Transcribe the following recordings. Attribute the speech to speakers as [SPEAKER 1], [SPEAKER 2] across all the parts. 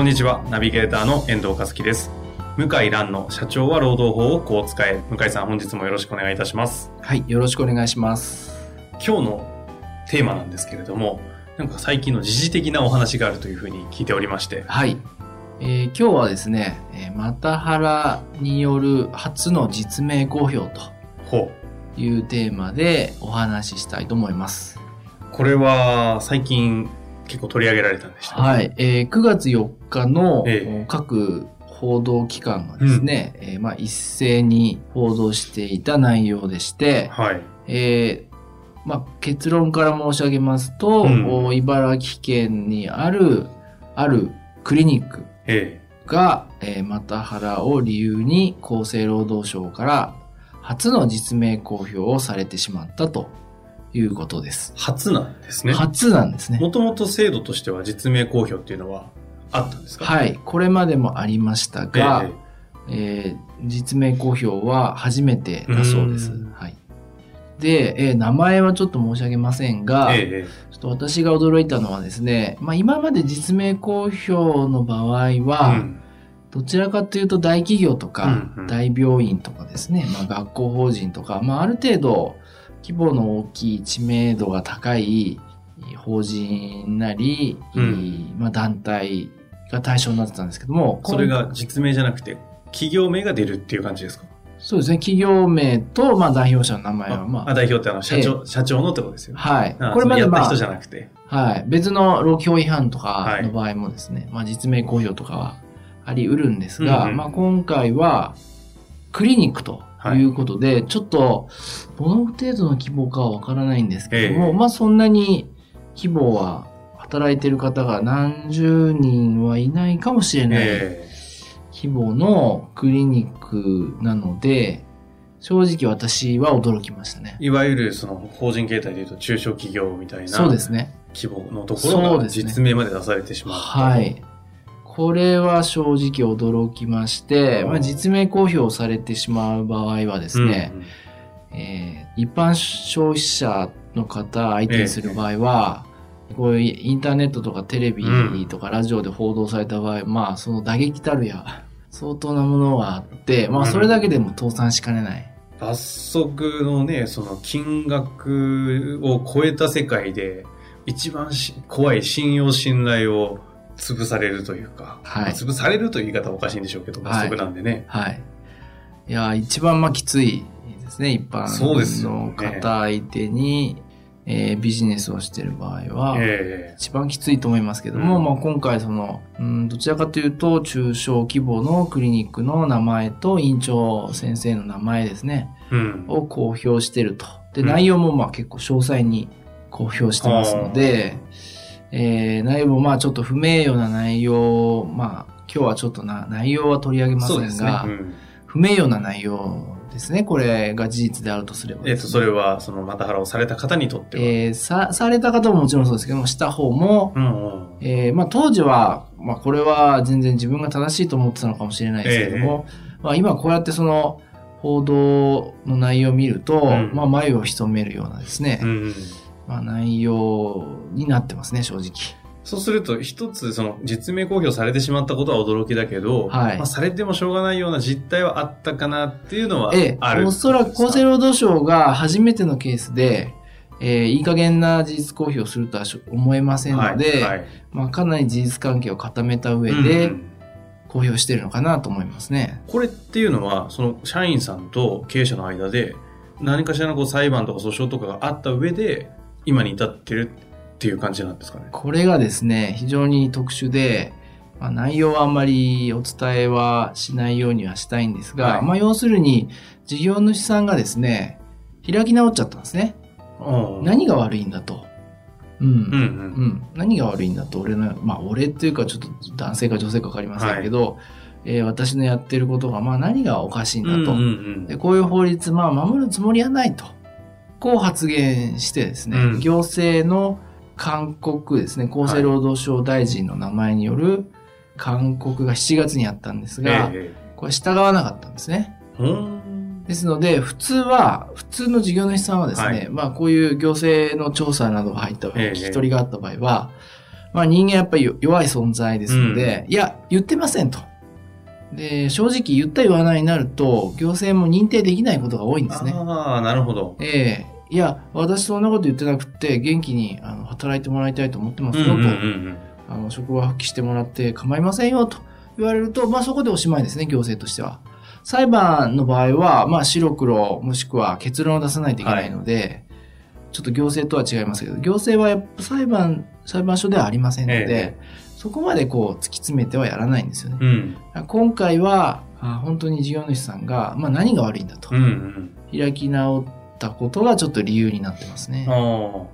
[SPEAKER 1] こんにちはナビゲーターの遠藤和樹です向井蘭の社長は労働法をこう使え向井さん本日もよろしくお願いいたします
[SPEAKER 2] はい、よろしくお願いします。
[SPEAKER 1] 今日のテーマなんですけれどもなんか最近の時事的なお話があるというふうに聞いておりまして
[SPEAKER 2] はい。えー今日はですね、えーマタハラによる初の実名公表と
[SPEAKER 1] ほ
[SPEAKER 2] いうテーマでお話ししたいと思います。
[SPEAKER 1] うこれは最近結構取り上げられたんでした
[SPEAKER 2] はい。えー9月4日の、
[SPEAKER 1] ええ。
[SPEAKER 2] 各報道機関がですね、えーまあ、一斉に報道していた内容でして、
[SPEAKER 1] はい。
[SPEAKER 2] えーまあ、結論から申し上げますと、
[SPEAKER 1] うん。
[SPEAKER 2] お茨城県にある、あるクリニック
[SPEAKER 1] え
[SPEAKER 2] が、えーマタハラを理由に厚生労働省から初の実名公表をされてしまったということです
[SPEAKER 1] え。初なんですね
[SPEAKER 2] 初なんですね。
[SPEAKER 1] もともと制度としては実名公表っていうのはあったんですか？
[SPEAKER 2] はい。これまでもありましたが、
[SPEAKER 1] え
[SPEAKER 2] えー実名公表は初めてだそうです
[SPEAKER 1] うん。
[SPEAKER 2] はい。で、えー名前はちょっと申し上げませんが、
[SPEAKER 1] えええ
[SPEAKER 2] ちょっと私が驚いたのはですね、まあ今まで実名公表の場合
[SPEAKER 1] え
[SPEAKER 2] は、
[SPEAKER 1] うん
[SPEAKER 2] どちらかというと大企業とか
[SPEAKER 1] うんうん
[SPEAKER 2] 大病院とかですね、まあ、学校法人とか、まあ、ある程度規模の大きい知名度が高い法人なり、
[SPEAKER 1] うん
[SPEAKER 2] まあ、団体が対象になってたんですけども、
[SPEAKER 1] それ
[SPEAKER 2] 今
[SPEAKER 1] が実名じゃなくて企業名が出るっていう感じですか？
[SPEAKER 2] そうですね、企業名と、まあ、代表者の名前は、ま
[SPEAKER 1] あ代表ってあの社長、社長のってことですよ
[SPEAKER 2] あ、はい
[SPEAKER 1] あ。
[SPEAKER 2] これまで
[SPEAKER 1] やった人じゃなくて。
[SPEAKER 2] はい。別の労基法違反とか
[SPEAKER 1] はい
[SPEAKER 2] の場合もですね、まあ実名公表とかはあり得るんですが、
[SPEAKER 1] うんうん
[SPEAKER 2] まあ今回はクリニックということで、ちょっとどの程度の規模かはわからないんですけども、
[SPEAKER 1] ええ
[SPEAKER 2] まあそんなに規模は働いてる方が何十人はいないかもしれない
[SPEAKER 1] え
[SPEAKER 2] 規模のクリニックなので、正直私は驚きましたね
[SPEAKER 1] え。いわゆるその法人形態でいうと中小企業みたいな
[SPEAKER 2] そうですね。
[SPEAKER 1] 規模のところが実名まで出されてしまったと。
[SPEAKER 2] はい。これは正直驚きまして、まあ、実名公表されてしまう場合はですね、えー一般消費者の方相手にする場合は、こういうインターネットとかテレビとかラジオで報道された場合、まあその打撃たるや相当なものがあって、まあそれだけでも倒産しかねない。
[SPEAKER 1] 罰則のね、その金額を超えた世界で、一番し怖い信用信頼を潰されるというか、
[SPEAKER 2] はい
[SPEAKER 1] まあ潰されるという言い方はおかしいんでしょうけど、なんでね。
[SPEAKER 2] はい。いや、一番まあきついですね、一般の
[SPEAKER 1] ね
[SPEAKER 2] 方相手に、えービジネスをしている場合は、
[SPEAKER 1] え
[SPEAKER 2] 一番きついと思いますけども、
[SPEAKER 1] うん
[SPEAKER 2] まあ今回その、うん、どちらかというと中小規模のクリニックの名前と院長先生の名前ですね、
[SPEAKER 1] えうん。
[SPEAKER 2] を公表してると。で、
[SPEAKER 1] うん
[SPEAKER 2] 内容もまあ結構詳細に公表してますので、えー内容もまあちょっと不名誉な内容、まあ今日はちょっとな内容は取り上げませ。んが、
[SPEAKER 1] うん
[SPEAKER 2] 不名誉な内容ですね。これが事実であるとすれば
[SPEAKER 1] えっ、と、
[SPEAKER 2] ですね、
[SPEAKER 1] それは、その、マタハラをされた方にとっては？
[SPEAKER 2] えーさ、された方ももちろんそうですけども、した方も、
[SPEAKER 1] うんうん。
[SPEAKER 2] えーまあ当時は、まあこれは全然自分が正しいと思ってたのかもしれないですけども、まあ今こうやってその報道の内容を見ると、
[SPEAKER 1] うん
[SPEAKER 2] まあ眉を潜めるようなですね、
[SPEAKER 1] うんうん
[SPEAKER 2] まあ内容になってますね、正直。
[SPEAKER 1] そうすると、一つ、その、実名公表されてしまったことは驚きだけど、
[SPEAKER 2] はい
[SPEAKER 1] まあ、されてもしょうがないような実態はあったかなっていうのは
[SPEAKER 2] ええ、
[SPEAKER 1] ある。
[SPEAKER 2] おそらく厚生労働省が初めてのケースで、えーいい加減な事実公表をするとは思えませんので、
[SPEAKER 1] はいはい
[SPEAKER 2] まあかなり事実関係を固めた上
[SPEAKER 1] うん
[SPEAKER 2] で
[SPEAKER 1] うん
[SPEAKER 2] 公表してるのかなと思いますね。
[SPEAKER 1] これっていうのは、その社員さんと経営者の間で、何かしらのこう裁判とか訴訟とかがあった上で、今に至ってるっていう感じなんですかね。
[SPEAKER 2] これがですね、非常に特殊で、まあ、内容はあんまりお伝えはしないようにはしたいんですが、
[SPEAKER 1] はい
[SPEAKER 2] まあ要するに事業主さんがですね、開き直っちゃったんですね。
[SPEAKER 1] うん
[SPEAKER 2] 何が悪いんだと。うん。
[SPEAKER 1] うんう。
[SPEAKER 2] うんん。何が悪いんだと、俺の、まあ、俺っていうか、ちょっと男性か女性か分かりませんけど、えー私のやってることが、まあ、何がおかしいんだと。
[SPEAKER 1] うんうん
[SPEAKER 2] でこういう法律、まあ、守るつもりはないと。こう発言してですね、
[SPEAKER 1] うん
[SPEAKER 2] 行政の勧告ですね、厚生労働省大臣の名前による勧告が7月にあったんです
[SPEAKER 1] うん。
[SPEAKER 2] が、
[SPEAKER 1] え
[SPEAKER 2] これ従わなかったんですね。ですので、普通は、普通の事業主さんはですね、
[SPEAKER 1] はい
[SPEAKER 2] まあこういう行政の調査などが入った場合、
[SPEAKER 1] ええ
[SPEAKER 2] 聞き取りがあった場合は、まあ人間やっぱり弱い存在ですので、いや、言ってませんと。で、正直言った言わないになると、行政も認定できないことが多いんですね。
[SPEAKER 1] ああ、なるほど。
[SPEAKER 2] ええいや、私そんなこと言ってなくて、元気にあの働いてもらいたいと思ってますよと、あの職場復帰してもらって構いませんよと言われると、まあそこでおしまいですね、行政としては。裁判の場合は、まあ白黒もしくは結論を出さないといけないので、ちょっと行政とは違いますけど、行政はやっぱ裁判、裁判所ではありませんので、
[SPEAKER 1] え
[SPEAKER 2] そこまでこう突き詰めてはやらないんですよね。
[SPEAKER 1] うん。
[SPEAKER 2] 今回は、あ本当に事業主さんが、まあ何が悪いんだと、
[SPEAKER 1] うんうん。
[SPEAKER 2] 開き直ったことがちょっと理由になってますね。
[SPEAKER 1] あ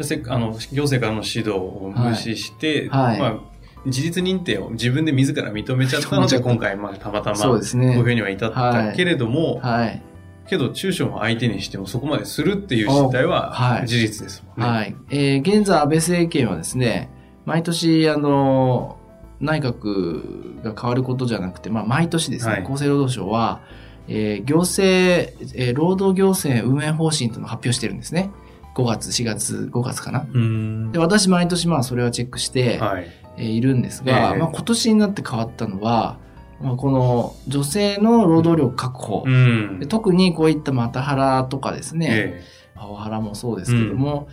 [SPEAKER 1] あ。せあの、行政からの指導を無視して、
[SPEAKER 2] はい
[SPEAKER 1] まあ、事実認定を自分で自ら認めちゃったので、今回、まあ、たまたま、
[SPEAKER 2] そうですね。
[SPEAKER 1] こういうふうには至ったけれども、
[SPEAKER 2] はい。
[SPEAKER 1] けど、中小を相手にしてもそこまでするっていう実態
[SPEAKER 2] は
[SPEAKER 1] はい事実ですもんね。
[SPEAKER 2] はい。えー現在安倍政権はですね、毎年、あの、内閣が変わることじゃなくて、まあ、毎年ですね、
[SPEAKER 1] はい
[SPEAKER 2] 厚生労働省は、えー行政、えー労働行政運営方針というのを発表してるんですね。5月、4月、5月かな。
[SPEAKER 1] うーん
[SPEAKER 2] で、私毎年まあそれはチェックして、
[SPEAKER 1] はい。
[SPEAKER 2] えーいるんですが、
[SPEAKER 1] ええ
[SPEAKER 2] まあ、今年になって変わったのは、まあ、この女性の労働力確保、
[SPEAKER 1] うん
[SPEAKER 2] で。特にこういったマタハラとかですね、
[SPEAKER 1] え
[SPEAKER 2] パワハラもそうですけども、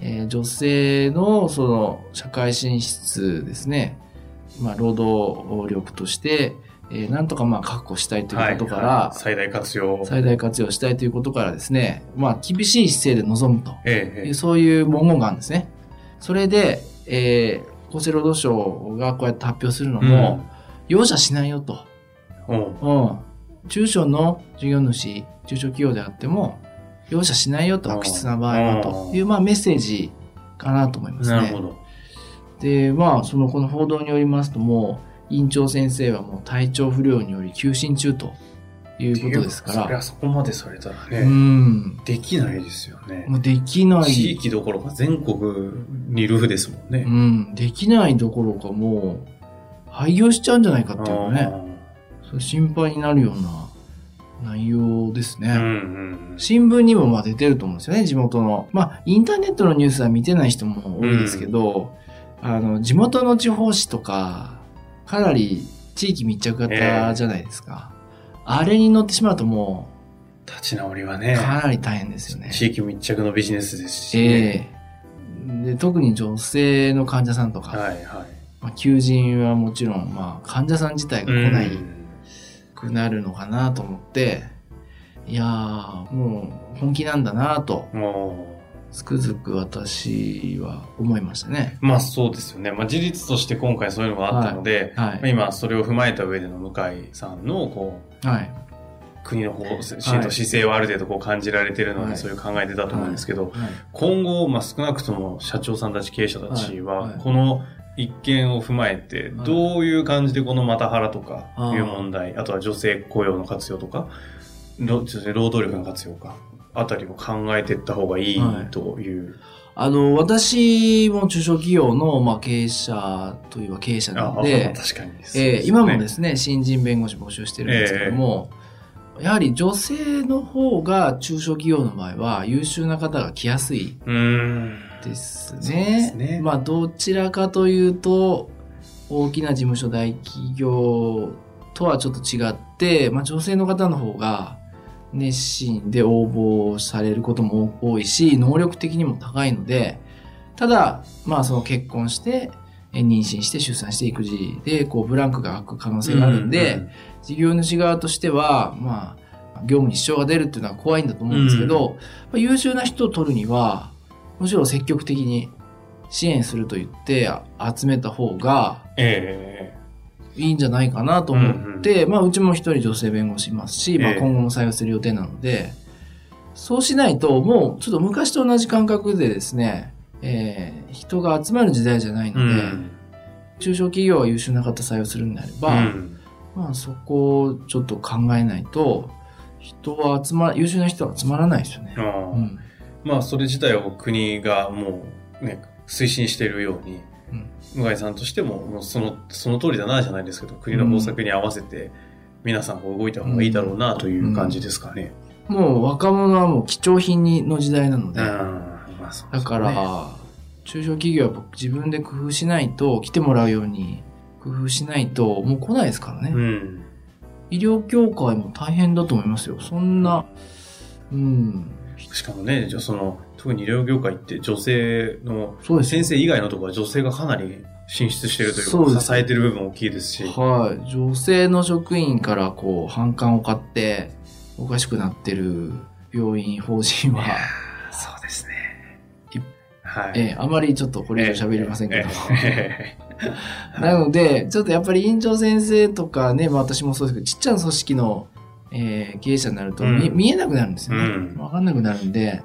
[SPEAKER 2] えー女性のその社会進出ですね、まあ、労働力として、えーなんとかまあ確保したい
[SPEAKER 1] え
[SPEAKER 2] ということから、
[SPEAKER 1] はい最大活用。
[SPEAKER 2] 最大活用したいということからですね、まあ、厳しい姿勢で臨むという、
[SPEAKER 1] え
[SPEAKER 2] そういう文言があるんですね。それで、えー厚生労働省がこうやって発表するのも、容赦しないよと。
[SPEAKER 1] うん
[SPEAKER 2] うん。中小の事業主、中小企業であっても、容赦しないよと、
[SPEAKER 1] うん
[SPEAKER 2] 悪質な場合はという、まあメッセージかなと思いますね。
[SPEAKER 1] なるほど。
[SPEAKER 2] で、まあ、その、この報道によりますともう、院長先生はもう体調不良により休診中ということですか
[SPEAKER 1] そりゃ
[SPEAKER 2] ら、
[SPEAKER 1] そこまでされたら
[SPEAKER 2] う
[SPEAKER 1] ね、
[SPEAKER 2] ん。
[SPEAKER 1] できないですよね。
[SPEAKER 2] もうできない。
[SPEAKER 1] 地域どころか全国にルフですもんね
[SPEAKER 2] う。ん。できないどころかもう、廃業しちゃうんじゃないかっていうのね、それ心配になるような内容ですね。
[SPEAKER 1] あーうんうん
[SPEAKER 2] 新聞にもまあ出てると思うんですよね、地元の。まあ、インターネットのニュースは見てない人も多いですけど、あの、地元の地方紙とか、かなり地域密着型じゃないですか。あれに乗ってしまうとも
[SPEAKER 1] 立ち直りは
[SPEAKER 2] う、
[SPEAKER 1] ね、
[SPEAKER 2] かなり大変ですよね。
[SPEAKER 1] 地域密着のビジネスですし、ね。
[SPEAKER 2] ええで特に女性の患者さんとか、
[SPEAKER 1] はいはい。
[SPEAKER 2] まあ、求人はもちろん、まあ、患者さん自体が来ないくなるのかなと思って、いやー、もう本気なんだなと、つくづく私は思いましたね。
[SPEAKER 1] う、まあそうですよね。まあ事実として今回そういうのがあったので、
[SPEAKER 2] はい
[SPEAKER 1] まあ。今それを踏まえた上での向井さんのこう
[SPEAKER 2] はい。
[SPEAKER 1] 国の方針と姿勢はある程度こう感じられてるので、
[SPEAKER 2] はい
[SPEAKER 1] そういう考えてたと思うんですけど、
[SPEAKER 2] はい。
[SPEAKER 1] 今後、まあ、少なくとも社長さんたち経営者たちは、
[SPEAKER 2] はいはい
[SPEAKER 1] この一件を踏まえて、
[SPEAKER 2] はい。
[SPEAKER 1] どういう感じでこのマタハラとかいう問題、あとは女性雇用の活用とか、ろ女性労働力の活用か、あたりを考えていった方がいい
[SPEAKER 2] はい。
[SPEAKER 1] という。
[SPEAKER 2] あの、私も中小企業の、まあ、経営者といえば経営者な
[SPEAKER 1] あ
[SPEAKER 2] ので、
[SPEAKER 1] 確かに
[SPEAKER 2] えー今もですね、新人弁護士募集してるんですけども、やはり女性の方が中小企業の場合は優秀な方が来やすい。う
[SPEAKER 1] ーん。
[SPEAKER 2] ですね。
[SPEAKER 1] すね。
[SPEAKER 2] まあ、どちらかというと、大きな事務所大企業とはちょっと違って、まあ、女性の方の方が熱心で応募されることも多いし、能力的にも高いので、ただ、まあ、その結婚して、え妊娠して出産して育児で、こう、ブランクが空く可能性があるんで、
[SPEAKER 1] うん
[SPEAKER 2] 事業主側としては、まあ、業務に支障が出るっていうのは怖いんだと思うんですけど、まあ優秀な人を取るには、むしろ積極的に支援すると言ってあ集めた方が
[SPEAKER 1] え
[SPEAKER 2] いいんじゃないかなと思って、まあ、うちも一人女性弁護士いますし、まあ、
[SPEAKER 1] ええ
[SPEAKER 2] 今後も採用する予定なので、そうしないと、もうちょっと昔と同じ感覚でですね、えー人が集まる時代じゃないので、
[SPEAKER 1] うん。
[SPEAKER 2] 中小企業は優秀な方採用するんであれば、
[SPEAKER 1] うん。
[SPEAKER 2] まあそこをちょっと考えないと、人は集ま、優秀な人は集まらないですよね。うん。
[SPEAKER 1] まあ、それ自体を国がもうね、推進しているように、
[SPEAKER 2] うん
[SPEAKER 1] 向井さんとしても、もうその、その通りだなじゃないですけど、国の方策に合わせて、皆さんこう動いた方がいいだろうなという感じですかね。
[SPEAKER 2] もう若者はもう貴重品にの時代なので、
[SPEAKER 1] うん。まあ、そうですね
[SPEAKER 2] だから、中小企業は自分で工夫しないと、来てもらうように工夫しないと、もう来ないですからね。
[SPEAKER 1] うん。
[SPEAKER 2] 医療協会も大変だと思いますよ。そんな、うん、
[SPEAKER 1] しかもね、じゃあその、特に医療業界って女性の、
[SPEAKER 2] そうですよ
[SPEAKER 1] 先生以外のところは女性がかなり進出しているというか、支えてる部分大きいですし。
[SPEAKER 2] はい。女性の職員からこう、反感を買って、おかしくなってる病院、法人は、
[SPEAKER 1] そうですね
[SPEAKER 2] い。
[SPEAKER 1] はい。
[SPEAKER 2] ええあまりちょっとこれ以上喋りませんけど。
[SPEAKER 1] ええ
[SPEAKER 2] なので、ちょっとやっぱり院長先生とかね、まあ私もそうですけど、ちっちゃな組織の、えー経営者になると見,、
[SPEAKER 1] うん
[SPEAKER 2] 見えなくなるんですよね。
[SPEAKER 1] うん
[SPEAKER 2] わかんなくなるんで、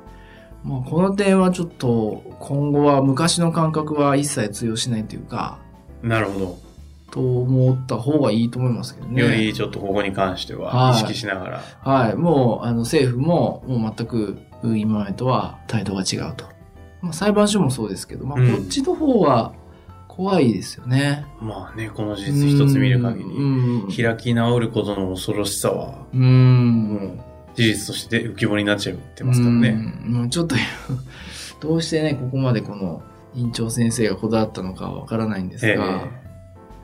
[SPEAKER 2] まあこの点はちょっと今後は昔の感覚は一切通用しないというか、
[SPEAKER 1] なるほど。
[SPEAKER 2] と思った方がいいと思いますけどね。
[SPEAKER 1] よりちょっとここに関しては
[SPEAKER 2] はい
[SPEAKER 1] 意識しながら。
[SPEAKER 2] はい。もう、あの、政府も、もう全く、今までとは態度が違うと。まあ、裁判所もそうですけど、まあ、
[SPEAKER 1] うん
[SPEAKER 2] こっちの方は怖いですよね。
[SPEAKER 1] まあね、この事実一つ見る限
[SPEAKER 2] う
[SPEAKER 1] り、
[SPEAKER 2] ん。
[SPEAKER 1] 開き直ることの恐ろしさは、
[SPEAKER 2] うん。
[SPEAKER 1] もう事実として浮き彫りになっちゃってますからね。
[SPEAKER 2] うん。もうちょっと、どうしてね、ここまでこの、院長先生がこだわったのかはわからないんですが、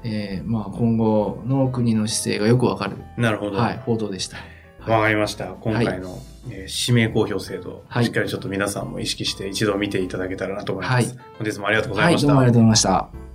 [SPEAKER 2] えーまあ、今後の国の姿勢がよくわかる、
[SPEAKER 1] なるほど。
[SPEAKER 2] はい、報道でした。
[SPEAKER 1] わかりました。今回の、えー指名公表制度、
[SPEAKER 2] はい
[SPEAKER 1] しっかりちょっと皆さんも意識して一度見ていただけたらなと思います。
[SPEAKER 2] はい
[SPEAKER 1] 本日もありがとうござい
[SPEAKER 2] はい、
[SPEAKER 1] ました。
[SPEAKER 2] どうもありがとうございました。